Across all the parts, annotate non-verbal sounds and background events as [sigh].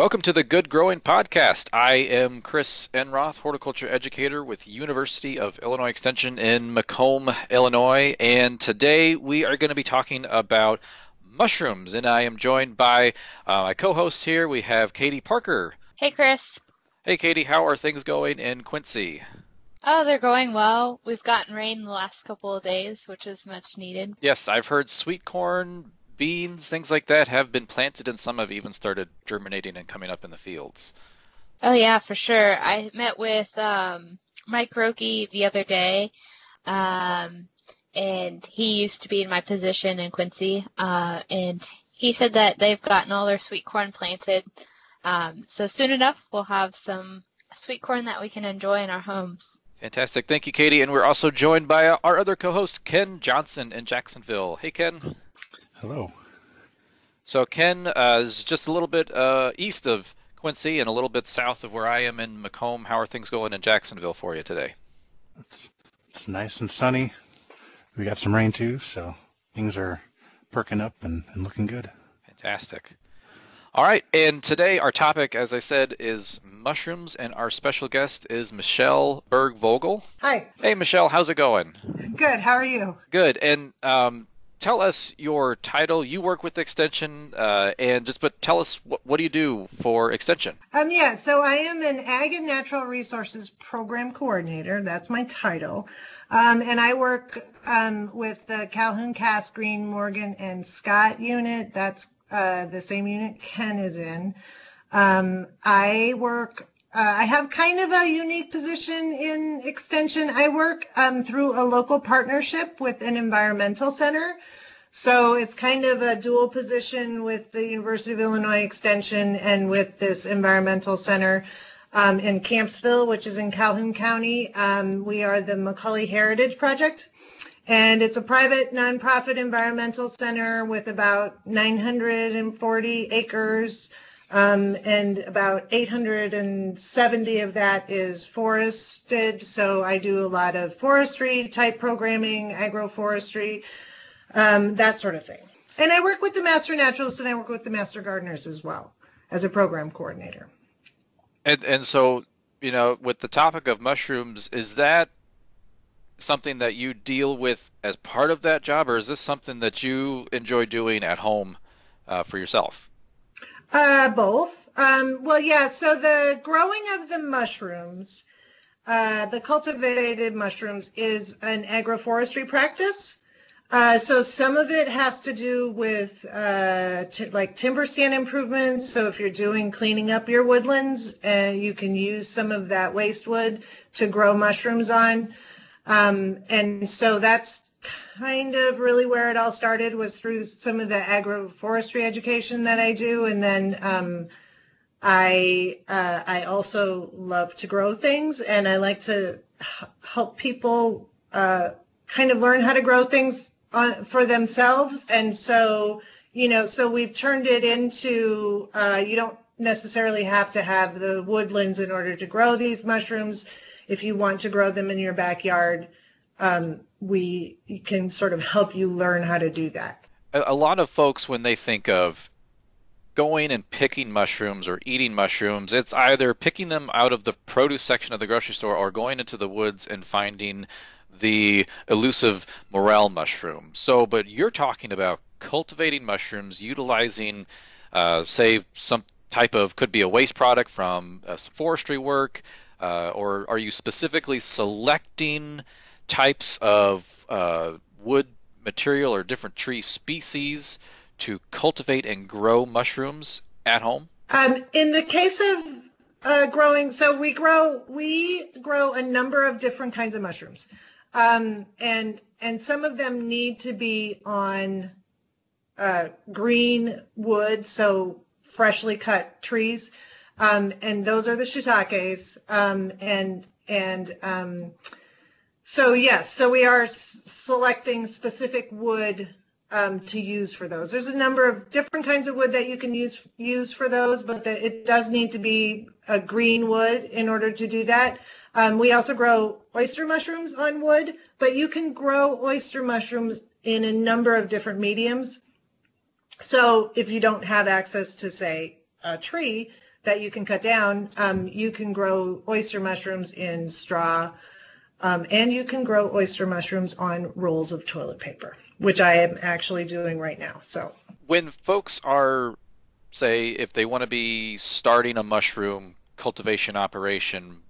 Welcome to the Good Growing Podcast. I am Chris Enroth, horticulture educator with University of Illinois Extension in Macomb, Illinois, and today we are going to be talking about mushrooms. And I am joined by uh, my co-host here. We have Katie Parker. Hey, Chris. Hey, Katie. How are things going in Quincy? Oh, they're going well. We've gotten rain the last couple of days, which is much needed. Yes, I've heard sweet corn, beans, things like that have been planted, and some have even started germinating and coming up in the fields. Oh yeah, for sure. I met with um, Mike Roki the other day, um, and he used to be in my position in Quincy, uh, and he said that they've gotten all their sweet corn planted. Um, so soon enough, we'll have some sweet corn that we can enjoy in our homes. Fantastic. Thank you, Katie. And we're also joined by our other co host, Ken Johnson in Jacksonville. Hey, Ken. Hello. So Ken uh, is just a little bit uh, east of Quincy and a little bit south of where I am in Macomb. How are things going in Jacksonville for you today? It's it's nice and sunny. We got some rain too, so things are perking up and, and looking good. Fantastic. All right, and today our topic, as I said, is mushrooms, and our special guest is Michelle Berg Vogel. Hi. Hey, Michelle, how's it going? Good. How are you? Good. And um, tell us your title. You work with Extension, uh, and just but tell us what, what do you do for Extension? Um, yeah, so I am an Ag and Natural Resources Program Coordinator. That's my title. Um, and I work um, with the Calhoun, Cass, Greene, Morgan, and Scott unit. That's uh, the same unit Ken is in. Um, I work uh, I have kind of a unique position in extension. I work um, through a local partnership with an environmental center. So it's kind of a dual position with the University of Illinois Extension and with this environmental center um, in Kampsville, which is in Calhoun County. Um, we are the McCully Heritage Project. And it's a private nonprofit environmental center with about 940 acres um, and about 870 of that is forested. So I do a lot of forestry type programming, agroforestry, um, that sort of thing. And I work with the master naturalists and I work with the master gardeners as well as a program coordinator. And and so you know, with the topic of mushrooms, is that something that you deal with as part of that job, or is this something that you enjoy doing at home uh, for yourself? Uh, both. Um, well, yeah. So the growing of the mushrooms, uh, the cultivated mushrooms, is an agroforestry practice. Uh, so some of it has to do with uh, like timber stand improvements. So if you're doing cleaning up your woodlands, uh, you can use some of that waste wood to grow mushrooms on. Um, and so that's kind of really where it all started was through some of the agroforestry education that I do, and then um, I uh, I also love to grow things, and I like to h- help people uh, kind of learn how to grow things on, for themselves, and so you know, so we've turned it into uh, you don't necessarily have to have the woodlands in order to grow these mushrooms. If you want to grow them in your backyard, um, we can sort of help you learn how to do that. A lot of folks, when they think of going and picking mushrooms or eating mushrooms, it's either picking them out of the produce section of the grocery store or going into the woods and finding the elusive morel mushroom. So, but you're talking about cultivating mushrooms, utilizing, uh, say, some type of could be a waste product from uh, some forestry work, uh, or are you specifically selecting types of uh, wood material or different tree species to cultivate and grow mushrooms at home? Um, in the case of uh, growing, so we grow we grow a number of different kinds of mushrooms, um, and and some of them need to be on uh, green wood, so freshly cut trees, um, and those are the shiitakes, um, and and um, so yes, so we are selecting specific wood um, to use for those. There's a number of different kinds of wood that you can use use for those, but the, it does need to be a green wood in order to do that. Um, we also grow oyster mushrooms on wood, but you can grow oyster mushrooms in a number of different mediums. So if you don't have access to, say, a tree, that you can cut down, um, you can grow oyster mushrooms in straw, um, and you can grow oyster mushrooms on rolls of toilet paper, which I am actually doing right now. So when folks are, say, if they want to be starting a mushroom cultivation operation,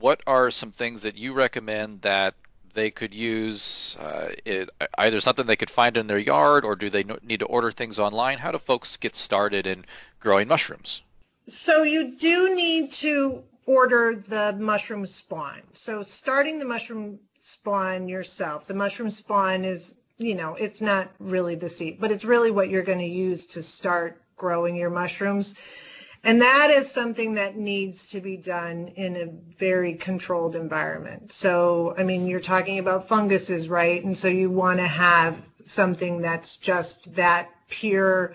what are some things that you recommend that they could use uh, it, either something they could find in their yard or do they need to order things online? How do folks get started in growing mushrooms? So you do need to order the mushroom spawn. So starting the mushroom spawn yourself, the mushroom spawn is, you know, it's not really the seed, but it's really what you're going to use to start growing your mushrooms. And that is something that needs to be done in a very controlled environment. So, I mean, you're talking about funguses, right? And so you want to have something that's just that pure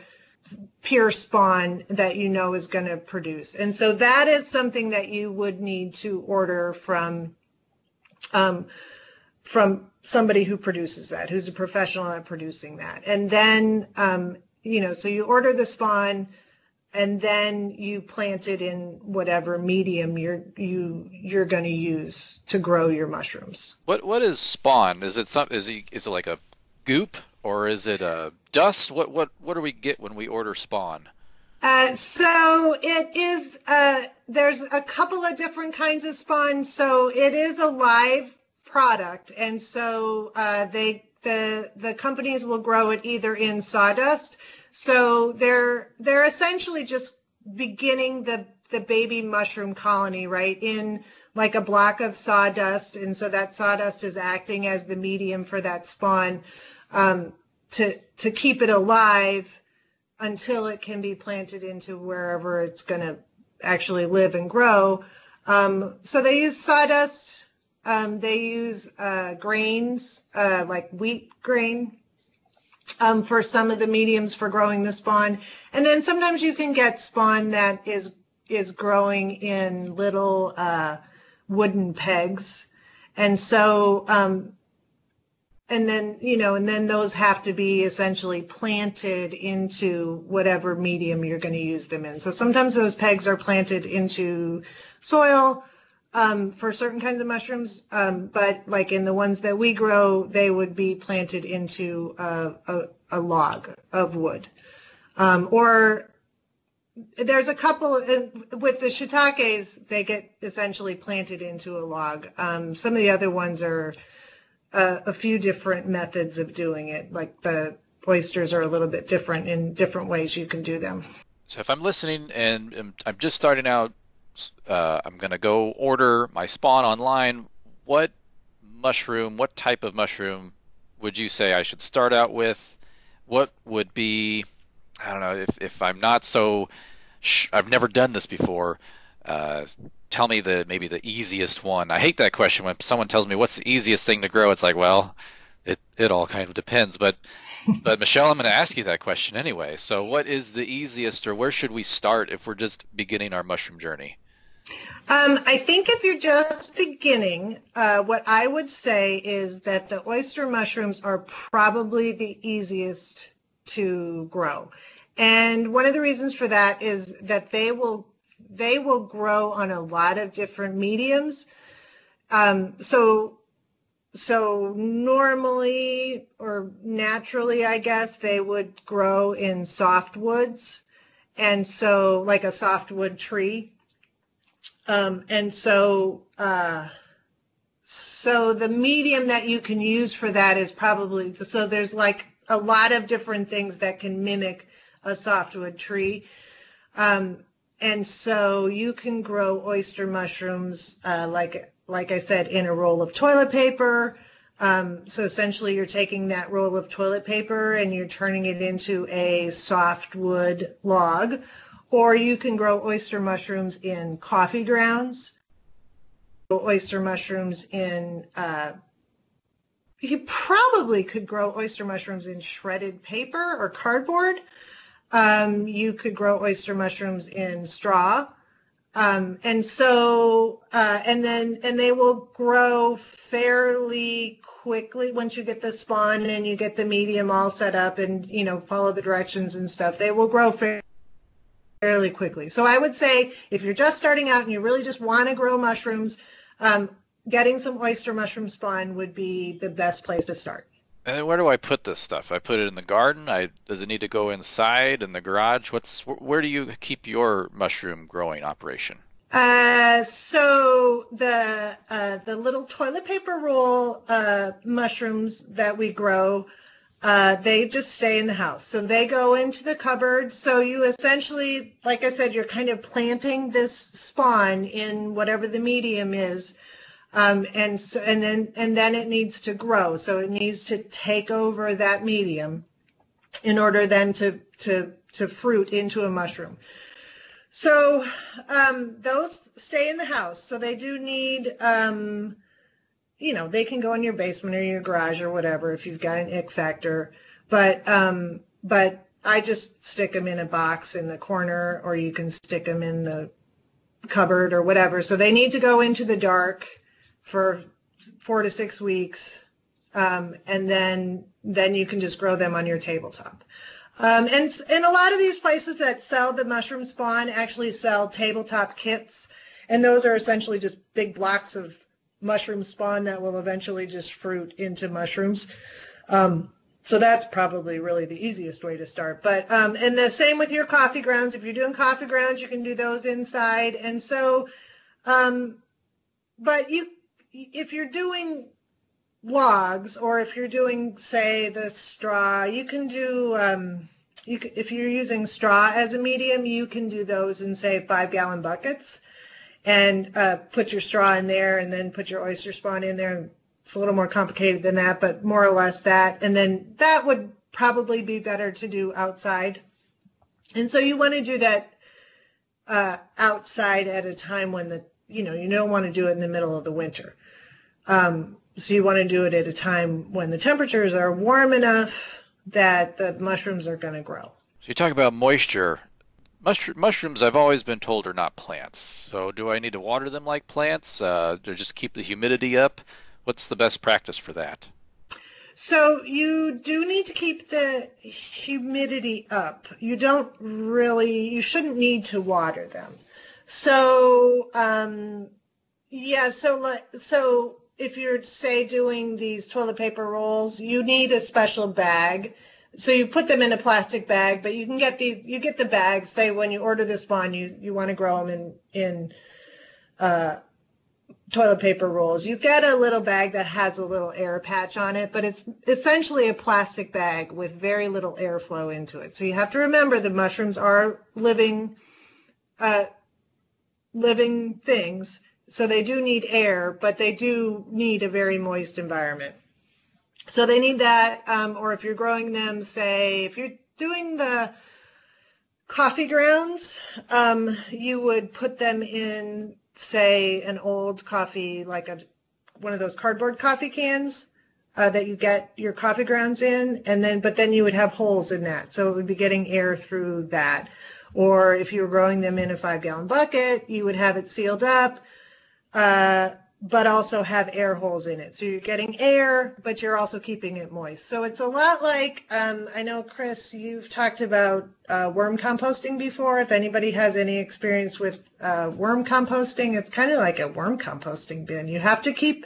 pure spawn that you know is going to produce. And so that is something that you would need to order from um, from somebody who produces that, who's a professional at producing that. And then um, you know, so you order the spawn and then you plant it in whatever medium you're you you're going to use to grow your mushrooms. What what is spawn? Is it some is it is it like a goop or is it a dust? What what what do we get when we order spawn? Uh, so it is. Uh, there's a couple of different kinds of spawn. So it is a live product, and so uh, they the the companies will grow it either in sawdust so they're they're essentially just beginning the the baby mushroom colony right in like a block of sawdust, and so that sawdust is acting as the medium for that spawn um, to to keep it alive until it can be planted into wherever it's going to actually live and grow. Um, so they use sawdust. Um, they use uh, grains uh, like wheat grain um, for some of the mediums for growing the spawn. And then sometimes you can get spawn that is is growing in little uh, wooden pegs. And so, um, and then, you know, and then those have to be essentially planted into whatever medium you're going to use them in. So sometimes those pegs are planted into soil um, for certain kinds of mushrooms, um, but like in the ones that we grow, they would be planted into a, a, a log of wood. Um, or there's a couple uh, with the shiitakes, they get essentially planted into a log. Um, some of the other ones are uh, a few different methods of doing it, like the oysters are a little bit different in different ways you can do them. So if I'm listening and I'm just starting out uh, I'm going to go order my spawn online. What mushroom, what type of mushroom would you say I should start out with? What would be, I don't know, if, if I'm not so, sh- I've never done this before, uh, tell me the maybe the easiest one. I hate that question when someone tells me what's the easiest thing to grow. It's like, well, it, it all kind of depends. But [laughs] but Michelle, I'm going to ask you that question anyway. So, what is the easiest, or where should we start if we're just beginning our mushroom journey? Um, I think if you're just beginning, uh, what I would say is that the oyster mushrooms are probably the easiest to grow. And one of the reasons for that is that they will they will grow on a lot of different mediums. Um, so so normally or naturally, I guess they would grow in softwoods, and so like a softwood tree um, and so, uh, so the medium that you can use for that is probably, so there's like a lot of different things that can mimic a softwood tree. Um, and so you can grow oyster mushrooms, uh, like, like I said, in a roll of toilet paper. Um, so essentially you're taking that roll of toilet paper and you're turning it into a softwood log or you can grow oyster mushrooms in coffee grounds, oyster mushrooms in, uh, you probably could grow oyster mushrooms in shredded paper or cardboard. Um, you could grow oyster mushrooms in straw. Um, and so, uh, and then, and they will grow fairly quickly once you get the spawn and you get the medium all set up and, you know, follow the directions and stuff. They will grow fairly quickly. So I would say if you're just starting out and you really just want to grow mushrooms, um, getting some oyster mushroom spawn would be the best place to start. And then where do I put this stuff? I put it in the garden. I does it need to go inside in the garage? What's where do you keep your mushroom growing operation? Uh, so the uh, the little toilet paper roll uh, mushrooms that we grow, uh, they just stay in the house. So they go into the cupboard. So you essentially, like I said, you're kind of planting this spawn in whatever the medium is um, and so, and then and then it needs to grow. So it needs to take over that medium in order then to to to fruit into a mushroom. So um, those stay in the house. So they do need, um, you know, they can go in your basement or your garage or whatever if you've got an ick factor. But um, but I just stick them in a box in the corner, or you can stick them in the cupboard or whatever. So they need to go into the dark for four to six weeks, um, and then then you can just grow them on your tabletop. Um, and and a lot of these places that sell the mushroom spawn actually sell tabletop kits, and those are essentially just big blocks of mushroom spawn that will eventually just fruit into mushrooms. Um, so that's probably really the easiest way to start. But um, and the same with your coffee grounds. If you're doing coffee grounds, you can do those inside. And so, um, but you if you're doing logs or if you're doing say the straw you can do um, you can, if you're using straw as a medium you can do those in say five gallon buckets and uh, put your straw in there and then put your oyster spawn in there. It's a little more complicated than that but more or less that. And then that would probably be better to do outside. And so you want to do that uh, outside at a time when the you know you don't want to do it in the middle of the winter um, so you want to do it at a time when the temperatures are warm enough that the mushrooms are going to grow. So you talk about moisture. mushrooms, I've always been told, are not plants. So do I need to water them like plants, uh, or just keep the humidity up? What's the best practice for that? So you do need to keep the humidity up. You don't really, you shouldn't need to water them. So um, yeah, so like so if you're say doing these toilet paper rolls, you need a special bag. So you put them in a plastic bag, but you can get these. You get the bags. Say when you order this one, you you want to grow them in in uh, toilet paper rolls. You get a little bag that has a little air patch on it, but it's essentially a plastic bag with very little airflow into it. So you have to remember the mushrooms are living uh, living things so they do need air, but they do need a very moist environment. So they need that, um, or if you're growing them, say, if you're doing the coffee grounds, um, you would put them in, say, an old coffee, like a one of those cardboard coffee cans uh, that you get your coffee grounds in, and then but then you would have holes in that, so it would be getting air through that. Or if you were growing them in a five gallon bucket, you would have it sealed up uh, but also have air holes in it. So you're getting air, but you're also keeping it moist. So it's a lot like um, I know, Chris, you've talked about uh, worm composting before. If anybody has any experience with uh, worm composting, it's kind of like a worm composting bin. You have to keep,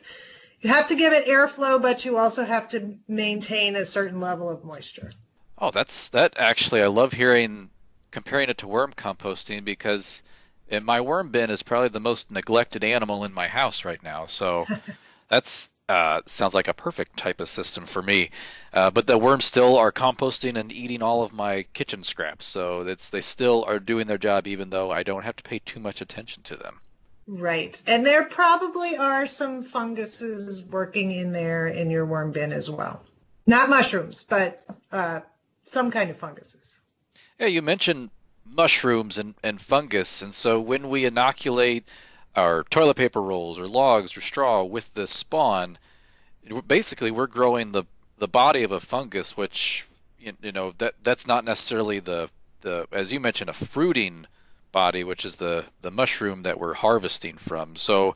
you have to give it airflow, but you also have to maintain a certain level of moisture. Oh, that's that actually. I love hearing comparing it to worm composting because and my worm bin is probably the most neglected animal in my house right now. So [laughs] that's uh, sounds like a perfect type of system for me. Uh, but the worms still are composting and eating all of my kitchen scraps, so they still are doing their job, even though I don't have to pay too much attention to them. Right, and there probably are some funguses working in there in your worm bin as well. Not mushrooms, but uh, some kind of funguses. Yeah, you mentioned mushrooms and, and fungus. And so when we inoculate our toilet paper rolls or logs or straw with the spawn, basically we're growing the, the body of a fungus, which you know that that's not necessarily the the as you mentioned a fruiting body, which is the the mushroom that we're harvesting from. So,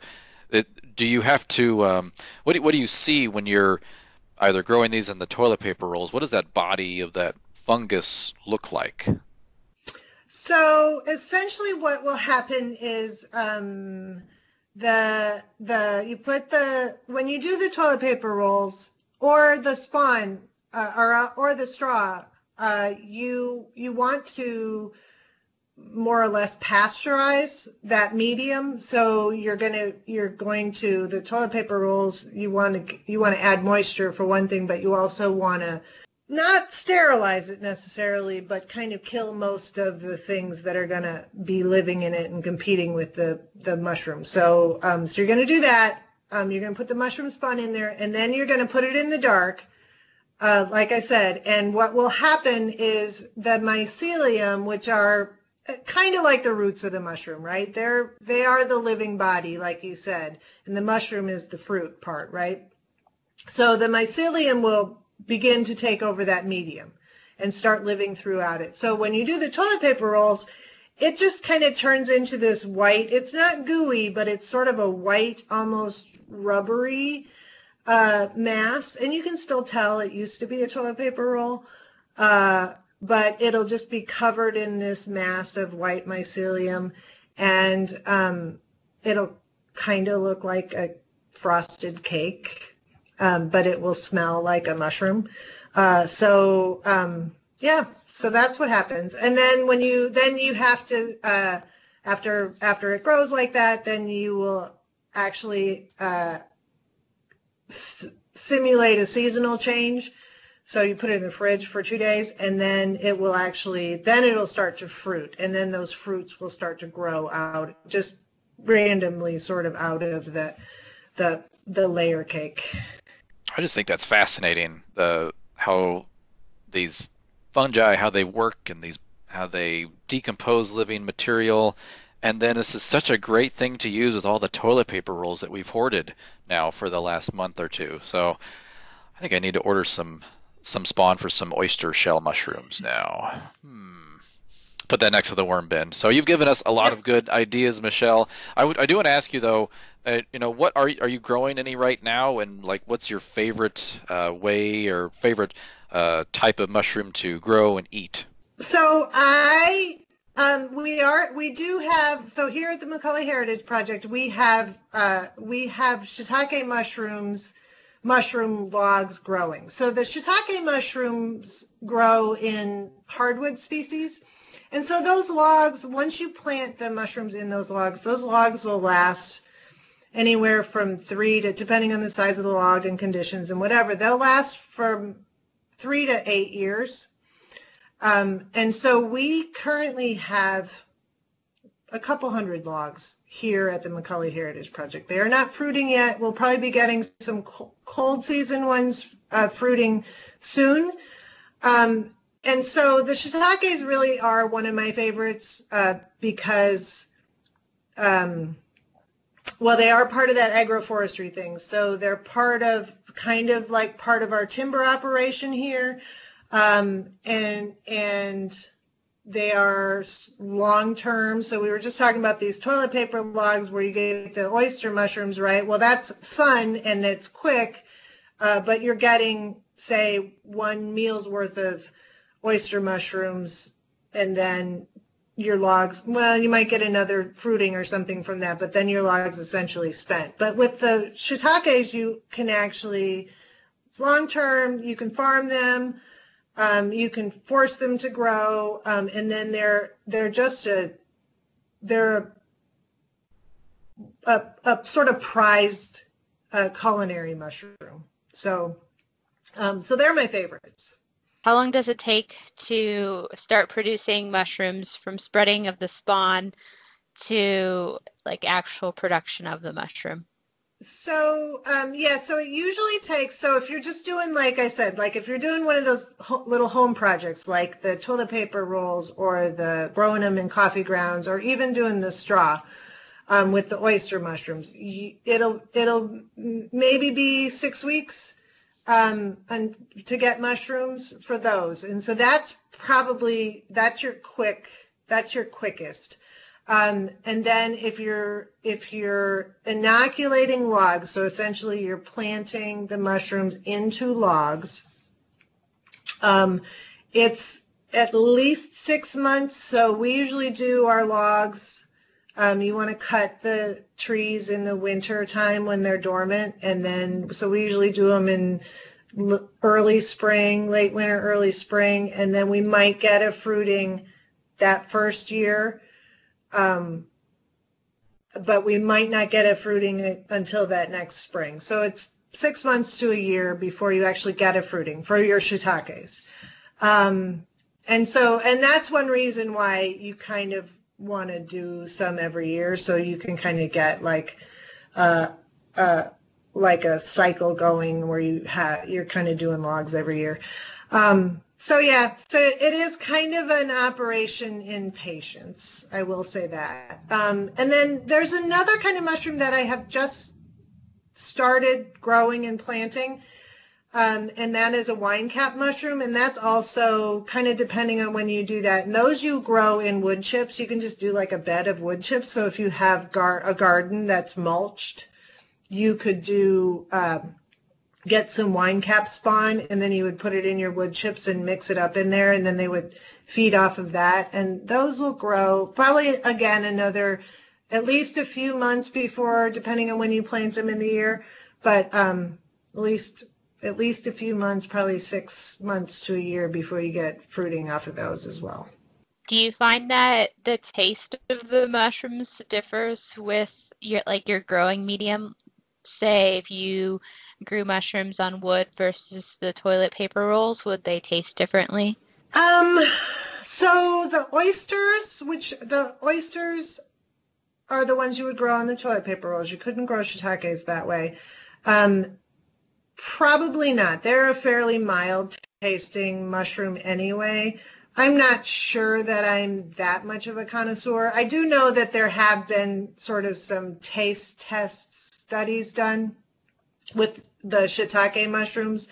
it, do you have to um, what do, what do you see when you're either growing these in the toilet paper rolls? What does that body of that fungus look like? So essentially, what will happen is um, the the you put the when you do the toilet paper rolls or the spawn uh, or or the straw, uh, you you want to more or less pasteurize that medium. So you're gonna you're going to the toilet paper rolls. You want to you want to add moisture for one thing, but you also want to not sterilize it necessarily, but kind of kill most of the things that are going to be living in it and competing with the the mushroom. So um, so you're going to do that. Um, you're going to put the mushroom spawn in there, and then you're going to put it in the dark. Uh, like I said, and what will happen is the mycelium, which are kind of like the roots of the mushroom, right? They're they are the living body, like you said, and the mushroom is the fruit part, right? So the mycelium will begin to take over that medium and start living throughout it. So when you do the toilet paper rolls, it just kind of turns into this white. It's not gooey, but it's sort of a white, almost rubbery uh, mass, and you can still tell it used to be a toilet paper roll. Uh, but it'll just be covered in this mass of white mycelium and um, it'll kind of look like a frosted cake, um, but it will smell like a mushroom. Uh, so um, yeah, so that's what happens. And then when you then you have to uh, after after it grows like that, then you will actually uh, s- simulate a seasonal change so you put it in the fridge for two days and then it will actually, then it'll start to fruit. And then those fruits will start to grow out just randomly sort of out of the, the, the layer cake. I just think that's fascinating. The, how these fungi, how they work and these, how they decompose living material. And then this is such a great thing to use with all the toilet paper rolls that we've hoarded now for the last month or two. So I think I need to order some some spawn for some oyster shell mushrooms now. Hmm. Put that next to the worm bin. So you've given us a lot of good ideas, Michelle. I would I do want to ask you though, uh, you know, what are are you growing any right now, and like what's your favorite uh, way or favorite uh, type of mushroom to grow and eat? So I um, we are we do have so here at the McCully Heritage Project we have uh, we have shiitake mushrooms mushroom logs growing. So the shiitake mushrooms grow in hardwood species. And so those logs, once you plant the mushrooms in those logs, those logs will last anywhere from three to, depending on the size of the log and conditions and whatever, they'll last from three to eight years. Um, and so we currently have a couple hundred logs here at the McCully Heritage Project. They are not fruiting yet. We'll probably be getting some cold season ones uh, fruiting soon. Um, and so the shiitakes really are one of my favorites uh, because, um, well, they are part of that agroforestry thing. So they're part of kind of like part of our timber operation here. Um, and, and, they are long term. So we were just talking about these toilet paper logs where you get the oyster mushrooms, right? Well, that's fun and it's quick, uh, but you're getting, say, one meal's worth of oyster mushrooms and then your logs, well, you might get another fruiting or something from that, but then your log's essentially spent. But with the shiitakes, you can actually, it's long term, you can farm them um, you can force them to grow, um, and then they're they're just a they're a, a sort of prized uh, culinary mushroom. So um, so they're my favorites. How long does it take to start producing mushrooms from spreading of the spawn to like actual production of the mushroom? So, um, yeah, so it usually takes, so if you're just doing, like I said, like if you're doing one of those ho- little home projects, like the toilet paper rolls or the growing them in coffee grounds, or even doing the straw um, with the oyster mushrooms, you, it'll, it'll maybe be six weeks um, and to get mushrooms for those. And so that's probably, that's your quick, that's your quickest. Um, and then if you're if you're inoculating logs, so essentially you're planting the mushrooms into logs, um, it's at least six months. So we usually do our logs. Um, you want to cut the trees in the winter time when they're dormant, and then so we usually do them in l- early spring, late winter, early spring, and then we might get a fruiting that first year. Um, but we might not get a fruiting until that next spring. So it's six months to a year before you actually get a fruiting for your shiitakes. Um, and so, and that's one reason why you kind of want to do some every year, so you can kind of get like, uh, uh, like a cycle going where you have you're kind of doing logs every year. Um, so yeah, so it is kind of an operation in patience. I will say that. Um, and then there's another kind of mushroom that I have just started growing and planting. Um, and that is a wine cap mushroom, and that's also kind of depending on when you do that. And those you grow in wood chips. You can just do like a bed of wood chips. So if you have gar- a garden that's mulched, you could do um, get some wine cap spawn, and then you would put it in your wood chips and mix it up in there, and then they would feed off of that. And those will grow probably again another at least a few months before, depending on when you plant them in the year, but um, at least at least a few months, probably six months to a year before you get fruiting off of those as well. Do you find that the taste of the mushrooms differs with your like your growing medium? Say if you grew mushrooms on wood versus the toilet paper rolls, would they taste differently? Um, so the oysters, which the oysters are the ones you would grow on the toilet paper rolls. You couldn't grow shiitakes that way. Um, probably not. They're a fairly mild tasting mushroom anyway. I'm not sure that I'm that much of a connoisseur. I do know that there have been sort of some taste test studies done with the shiitake mushrooms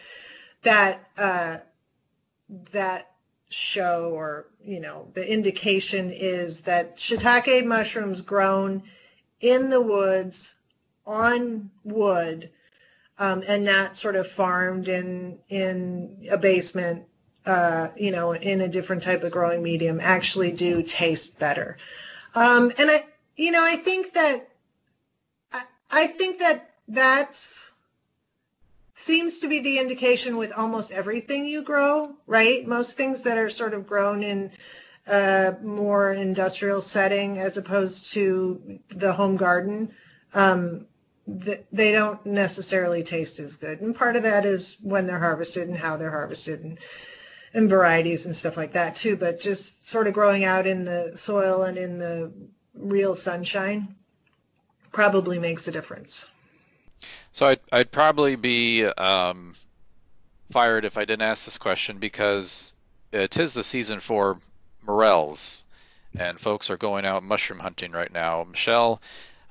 that uh, that show or you know the indication is that shiitake mushrooms grown in the woods on wood um, and not sort of farmed in in a basement uh, you know in a different type of growing medium actually do taste better um, and i you know i think that I, I think that that's seems to be the indication with almost everything you grow, right? Most things that are sort of grown in a more industrial setting as opposed to the home garden, um, th- they don't necessarily taste as good. And part of that is when they're harvested and how they're harvested and, and varieties and stuff like that too. But just sort of growing out in the soil and in the real sunshine probably makes a difference. So I'd, I'd probably be um, fired if I didn't ask this question because it is the season for morels, and folks are going out mushroom hunting right now. Michelle,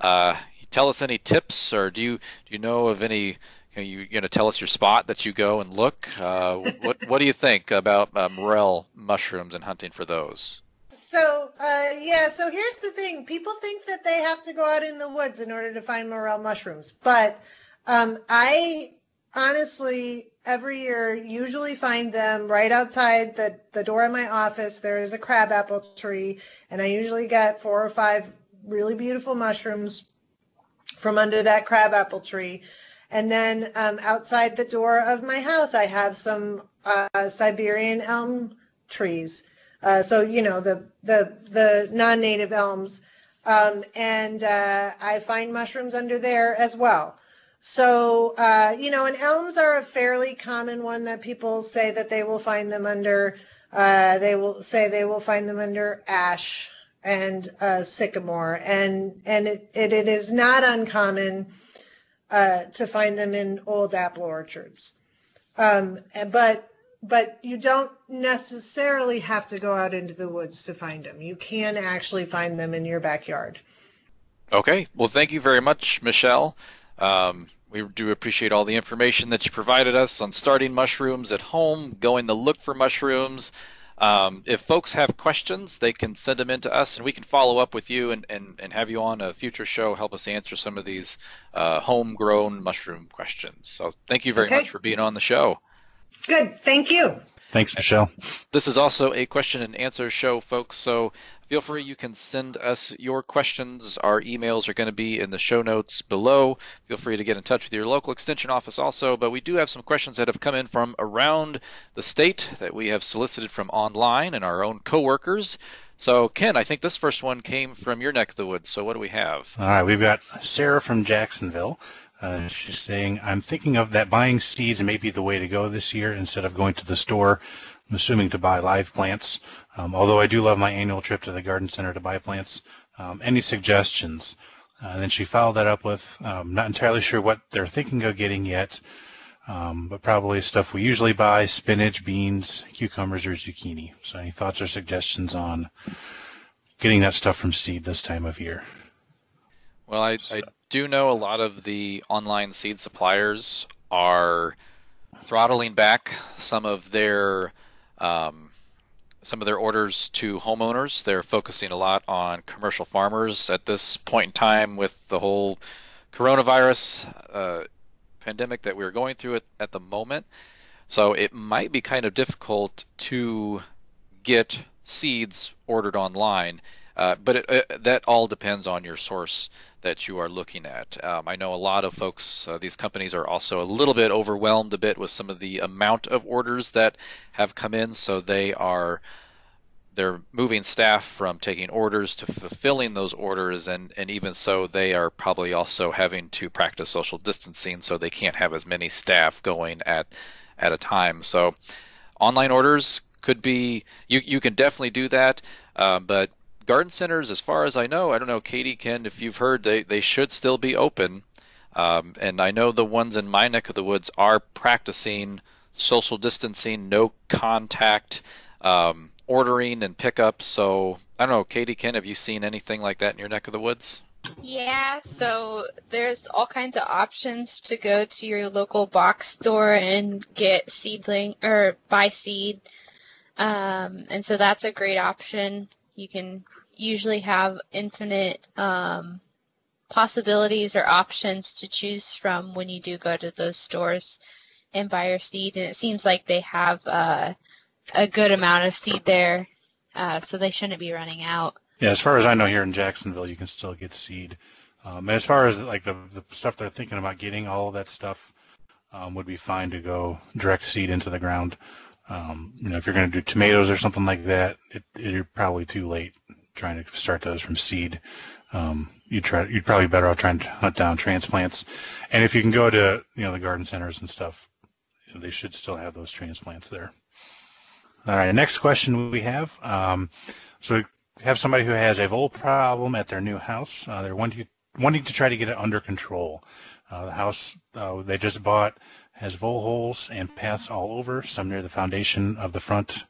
uh, tell us any tips, or do you do you know of any? Are you going to tell us your spot that you go and look? Uh, what what do you think about uh, morel mushrooms and hunting for those? So, uh, yeah, so here's the thing. People think that they have to go out in the woods in order to find morel mushrooms, but um, I honestly every year usually find them right outside the, the door of my office. There is a crabapple tree, and I usually get four or five really beautiful mushrooms from under that crabapple tree. And then um, outside the door of my house, I have some uh, Siberian elm trees. Uh, so you know the the the non-native elms, um, and uh, I find mushrooms under there as well. So, uh, you know, and elms are a fairly common one that people say that they will find them under. Uh, they will say they will find them under ash and uh, sycamore, and and it, it, it is not uncommon uh, to find them in old apple orchards. Um, but but you don't necessarily have to go out into the woods to find them. You can actually find them in your backyard. Okay. Well, thank you very much, Michelle. Um, we do appreciate all the information that you provided us on starting mushrooms at home, going to look for mushrooms. Um, if folks have questions, they can send them in to us, and we can follow up with you and, and, and have you on a future show help us answer some of these uh, homegrown mushroom questions. So thank you very okay. much for being on the show. Good. Thank you. Thanks, Michelle. This is also a question and answer show, folks. So feel free. You can send us your questions. Our emails are going to be in the show notes below. Feel free to get in touch with your local extension office also. But we do have some questions that have come in from around the state that we have solicited from online and our own coworkers. So, Ken, I think this first one came from your neck of the woods. So, what do we have? All right, we've got Sarah from Jacksonville. Uh, she's saying, I'm thinking of that buying seeds may be the way to go this year instead of going to the store. I'm assuming to buy live plants. Um, although I do love my annual trip to the garden center to buy plants. Um, any suggestions? Uh, and then she followed that up with, um, not entirely sure what they're thinking of getting yet, um, but probably stuff we usually buy, spinach, beans, cucumbers, or zucchini. So any thoughts or suggestions on getting that stuff from seed this time of year? Well, I, I do know a lot of the online seed suppliers are throttling back some of their um, some of their orders to homeowners. They're focusing a lot on commercial farmers at this point in time with the whole coronavirus uh, pandemic that we're going through at, at the moment. So it might be kind of difficult to get seeds ordered online. Uh, but it, uh, that all depends on your source that you are looking at. Um, I know a lot of folks, uh, these companies are also a little bit overwhelmed a bit with some of the amount of orders that have come in, so they are they're moving staff from taking orders to fulfilling those orders. And, and even so they are probably also having to practice social distancing so they can't have as many staff going at at a time. So online orders could be you, you can definitely do that um, but garden centers, as far as I know, I don't know, Katie, Ken, if you've heard, they, they should still be open. Um, and I know the ones in my neck of the woods are practicing social distancing, no contact, um, ordering and pickup. So I don't know, Katie, Ken, have you seen anything like that in your neck of the woods? Yeah, so there's all kinds of options to go to your local box store and get seedling or buy seed. Um, and so that's a great option. You can usually have infinite um, possibilities or options to choose from when you do go to those stores and buy your seed. And it seems like they have uh, a good amount of seed there, uh, so they shouldn't be running out. Yeah, as far as I know, here in Jacksonville, you can still get seed. Um, and as far as like the, the stuff they're thinking about getting, all of that stuff um, would be fine to go direct seed into the ground. Um, you know, if you're going to do tomatoes or something like that, it, it, you're probably too late trying to start those from seed. Um, you'd try, you'd probably be better off trying to hunt down transplants. And if you can go to, you know, the garden centers and stuff, you know, they should still have those transplants there. All right, next question we have. Um, so we have somebody who has a vole problem at their new house. Uh, they're wanting, wanting to try to get it under control. Uh, the house uh, they just bought has vole holes and paths all over, some near the foundation of the front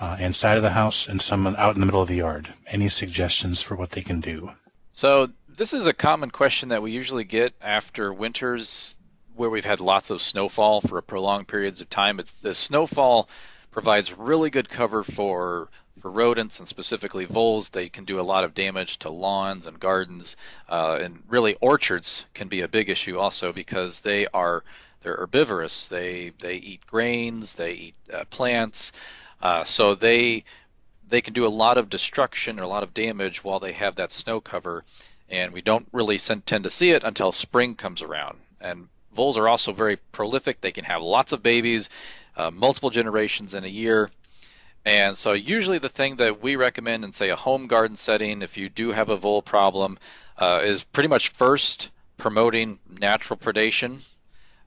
uh, and side of the house, and some out in the middle of the yard. Any suggestions for what they can do? So this is a common question that we usually get after winters where we've had lots of snowfall for a prolonged periods of time. It's the snowfall provides really good cover for for rodents and specifically voles. They can do a lot of damage to lawns and gardens, uh, and really orchards can be a big issue also because they are they're herbivorous. They they eat grains, they eat uh, plants, uh, so they they can do a lot of destruction or a lot of damage while they have that snow cover, and we don't really tend to see it until spring comes around. And voles are also very prolific. They can have lots of babies, uh, multiple generations in a year. And so, usually, the thing that we recommend in, say, a home garden setting, if you do have a vole problem, uh, is pretty much first promoting natural predation.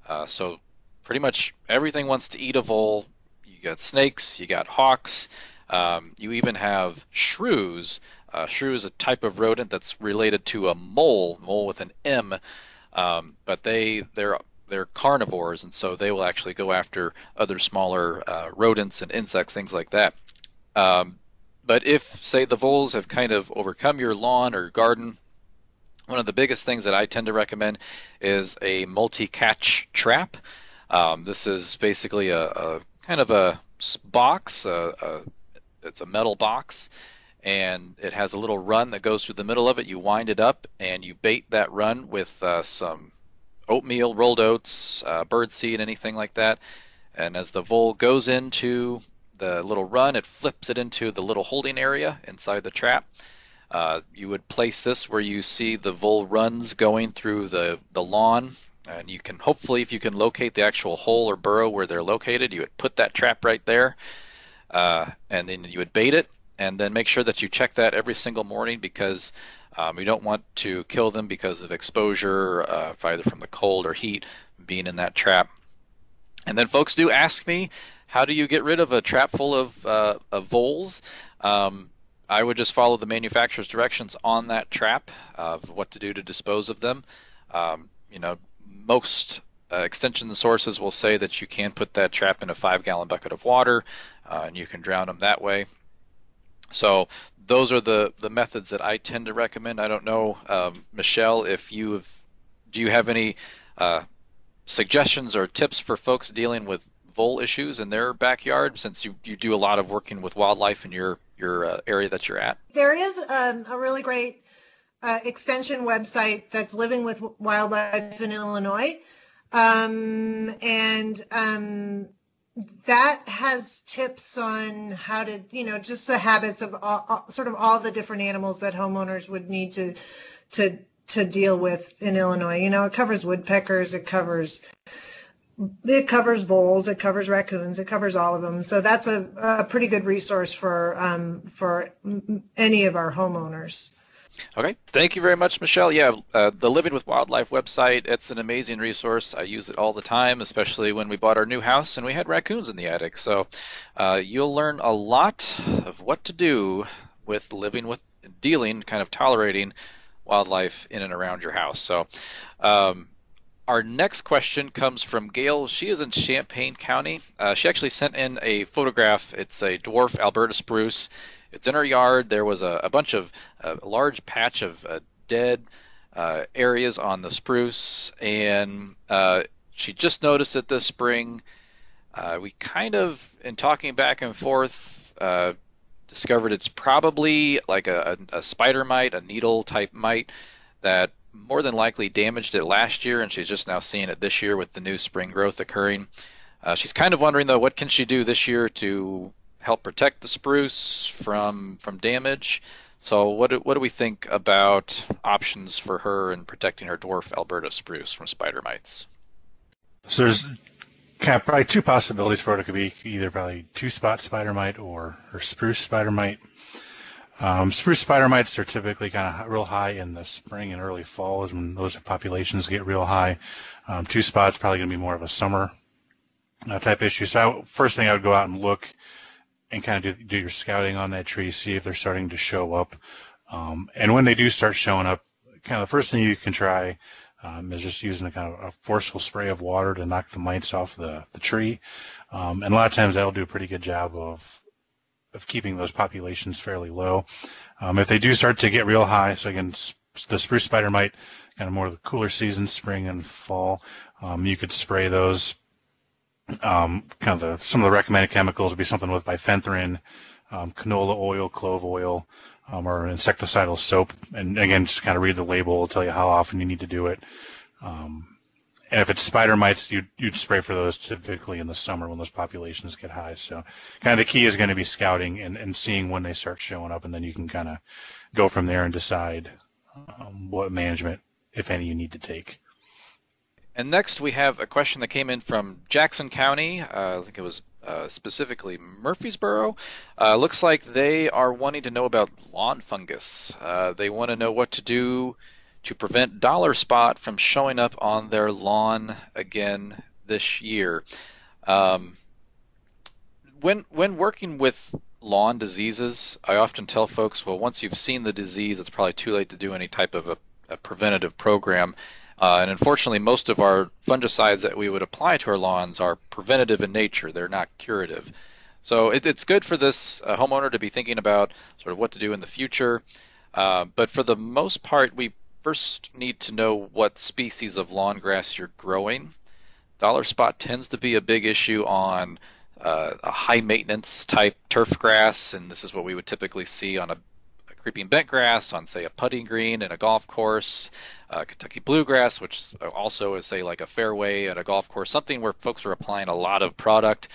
Uh, so pretty much everything wants to eat a vole. You got snakes, you got hawks, um, you even have shrews. Uh, shrew is a type of rodent that's related to a mole, mole with an M, um, but they they're they're carnivores, and so they will actually go after other smaller uh, rodents and insects, things like that. Um, but if, say, the voles have kind of overcome your lawn or garden, one of the biggest things that I tend to recommend is a multi-catch trap. Um, this is basically a, a, kind of a box. A, a, it's a metal box, and it has a little run that goes through the middle of it. You wind it up, and you bait that run with uh, some oatmeal, rolled oats, uh, bird seed, anything like that. And as the vole goes into the little run, it flips it into the little holding area inside the trap. Uh, you would place this where you see the vole runs going through the, the lawn, and you can hopefully, if you can locate the actual hole or burrow where they're located, you would put that trap right there, uh, and then you would bait it, and then make sure that you check that every single morning because um, you don't want to kill them because of exposure, uh, either from the cold or heat being in that trap. And then folks do ask me, how do you get rid of a trap full of, uh, of voles? Um, I would just follow the manufacturer's directions on that trap of what to do to dispose of them. Um, you know, most uh, extension sources will say that you can put that trap in a five gallon bucket of water uh, and you can drown them that way. So those are the, the methods that I tend to recommend. I don't know, um, Michelle, if you have, do you have any uh, suggestions or tips for folks dealing with vole issues in their backyard since you, you do a lot of working with wildlife in your your uh, area that you're at? There is um, a really great uh, extension website that's Living with Wildlife in Illinois. Um, and um, that has tips on how to, you know, just the habits of all, all, sort of all the different animals that homeowners would need to to to deal with in Illinois. You know, it covers woodpeckers, it covers it covers voles, it covers raccoons, it covers all of them. So that's a, a pretty good resource for um, for any of our homeowners. Okay, thank you very much, Michelle. Yeah, uh, the Living with Wildlife website, it's an amazing resource. I use it all the time, especially when we bought our new house and we had raccoons in the attic. So uh, you'll learn a lot of what to do with living with, dealing, kind of tolerating wildlife in and around your house. So um, our next question comes from Gail. She is in Champaign County. Uh, she actually sent in a photograph. It's a dwarf Alberta spruce. It's in her yard. There was a, a bunch of a large patch of uh, dead uh, areas on the spruce, and uh, she just noticed it this spring. Uh, we kind of, in talking back and forth, discovered it's probably like a, a spider mite, a needle type mite that more than likely damaged it last year, and she's just now seeing it this year with the new spring growth occurring. Uh, she's kind of wondering though, what can she do this year to help protect the spruce from from damage? So what do, what do we think about options for her in protecting her dwarf Alberta spruce from spider mites? So there's kind of probably two possibilities for it. It could be either probably two spot spider mite or, or spruce spider mite. Um, spruce spider mites are typically kind of real high in the spring and early fall is when those populations get real high. Um, two spots probably going to be more of a summer uh, type issue. So I, first thing I would go out and look and kind of do, do your scouting on that tree, see if they're starting to show up. Um, and when they do start showing up, kind of the first thing you can try um, is just using a kind of a forceful spray of water to knock the mites off the, the tree. Um, and a lot of times that'll do a pretty good job of of keeping those populations fairly low. Um, if they do start to get real high, so again, the spruce spider mite, kind of more of the cooler seasons, spring and fall, um, you could spray those. Um, kind of the, some of the recommended chemicals would be something with bifenthrin, um, canola oil, clove oil, um, or insecticidal soap. And again, just kind of read the label, it'll tell you how often you need to do it. Um, and if it's spider mites, you'd, you'd spray for those typically in the summer when those populations get high. So kind of the key is going to be scouting and, and seeing when they start showing up, and then you can kind of go from there and decide um, what management, if any, you need to take. And next we have a question that came in from Jackson County. Uh, I think it was uh, specifically Murphysboro. Uh, looks like they are wanting to know about lawn fungus. Uh, they want to know what to do to prevent dollar spot from showing up on their lawn again this year. Um, when when working with lawn diseases, I often tell folks, well, once you've seen the disease, it's probably too late to do any type of a, a preventative program. Uh, and unfortunately, most of our fungicides that we would apply to our lawns are preventative in nature; they're not curative. So it, it's good for this uh, homeowner to be thinking about sort of what to do in the future. Uh, but for the most part, we first need to know what species of lawn grass you're growing. Dollar spot tends to be a big issue on uh, a high maintenance type turf grass, and this is what we would typically see on a, a creeping bentgrass on, say, a putting green in a golf course, uh, Kentucky bluegrass, which also is, say, like a fairway at a golf course, something where folks are applying a lot of product.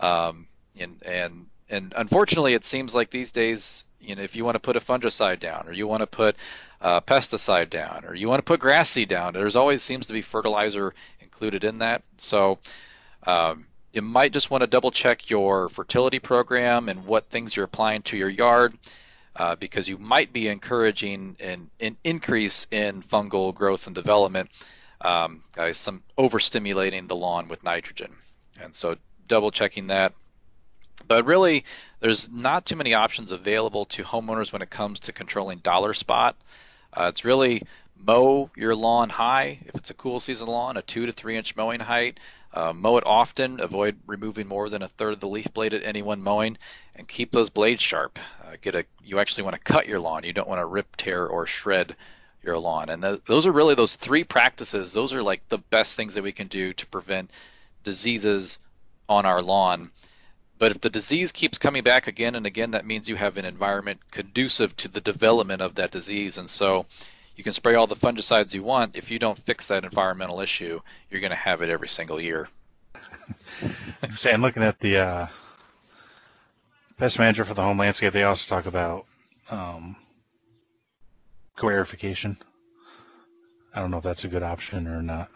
Um, and, and, and unfortunately, it seems like these days, you know, if you want to put a fungicide down or you want to put a pesticide down or you want to put grass seed down, there's always seems to be fertilizer included in that. So um, you might just want to double check your fertility program and what things you're applying to your yard uh, because you might be encouraging an, an, increase in fungal growth and development um, some overstimulating the lawn with nitrogen. And so double checking that. But really, there's not too many options available to homeowners when it comes to controlling dollar spot. Uh, it's really mow your lawn high if it's a cool season lawn, a two to three inch mowing height. Uh, mow it often. Avoid removing more than a third of the leaf blade at any one mowing, and keep those blades sharp. Uh, get a. You actually want to cut your lawn. You don't want to rip, tear, or shred your lawn. And th- those are really those three practices. Those are like the best things that we can do to prevent diseases on our lawn. But if the disease keeps coming back again and again, that means you have an environment conducive to the development of that disease. And so you can spray all the fungicides you want. If you don't fix that environmental issue, you're going to have it every single year. [laughs] I'm saying, looking at the uh, pest manager for the home landscape, they also talk about um, coarification. I don't know if that's a good option or not.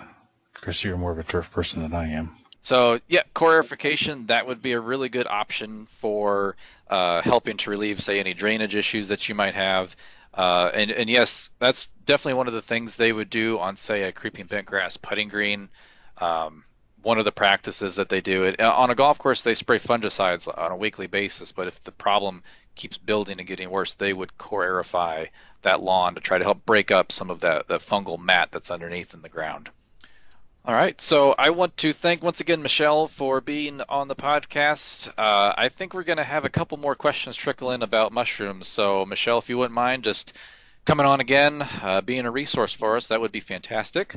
Chris, you're more of a turf person than I am. So yeah, coarification that would be a really good option for uh, helping to relieve, say, any drainage issues that you might have. Uh, and, and yes, that's definitely one of the things they would do on, say, a creeping bentgrass putting green. Um, one of the practices that they do it on a golf course, they spray fungicides on a weekly basis. But if the problem keeps building and getting worse, they would coarify that lawn to try to help break up some of that, that fungal mat that's underneath in the ground. All right. So I want to thank once again Michelle for being on the podcast. Uh, I think we're going to have a couple more questions trickle in about mushrooms. So, Michelle, if you wouldn't mind just coming on again, uh, being a resource for us, that would be fantastic.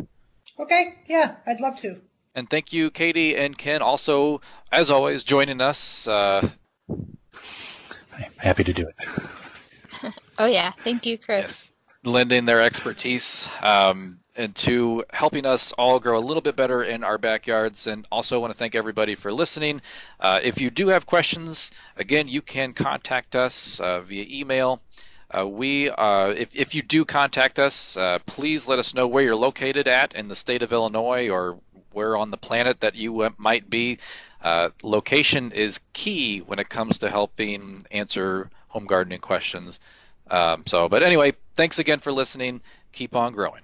Okay. Yeah, I'd love to. And thank you, Katie and Ken, also, as always, joining us. Uh, I'm happy to do it. [laughs] oh, yeah. Thank you, Chris. Yes. Lending their expertise. Um, and to helping us all grow a little bit better in our backyards. And also want to thank everybody for listening. Uh, if you do have questions, again, you can contact us uh, via email. Uh, we, uh, if, if you do contact us, uh, please let us know where you're located at in the state of Illinois or where on the planet that you uh, might be. location is key when it comes to helping answer home gardening questions. Um, so, but anyway, thanks again for listening. Keep on growing.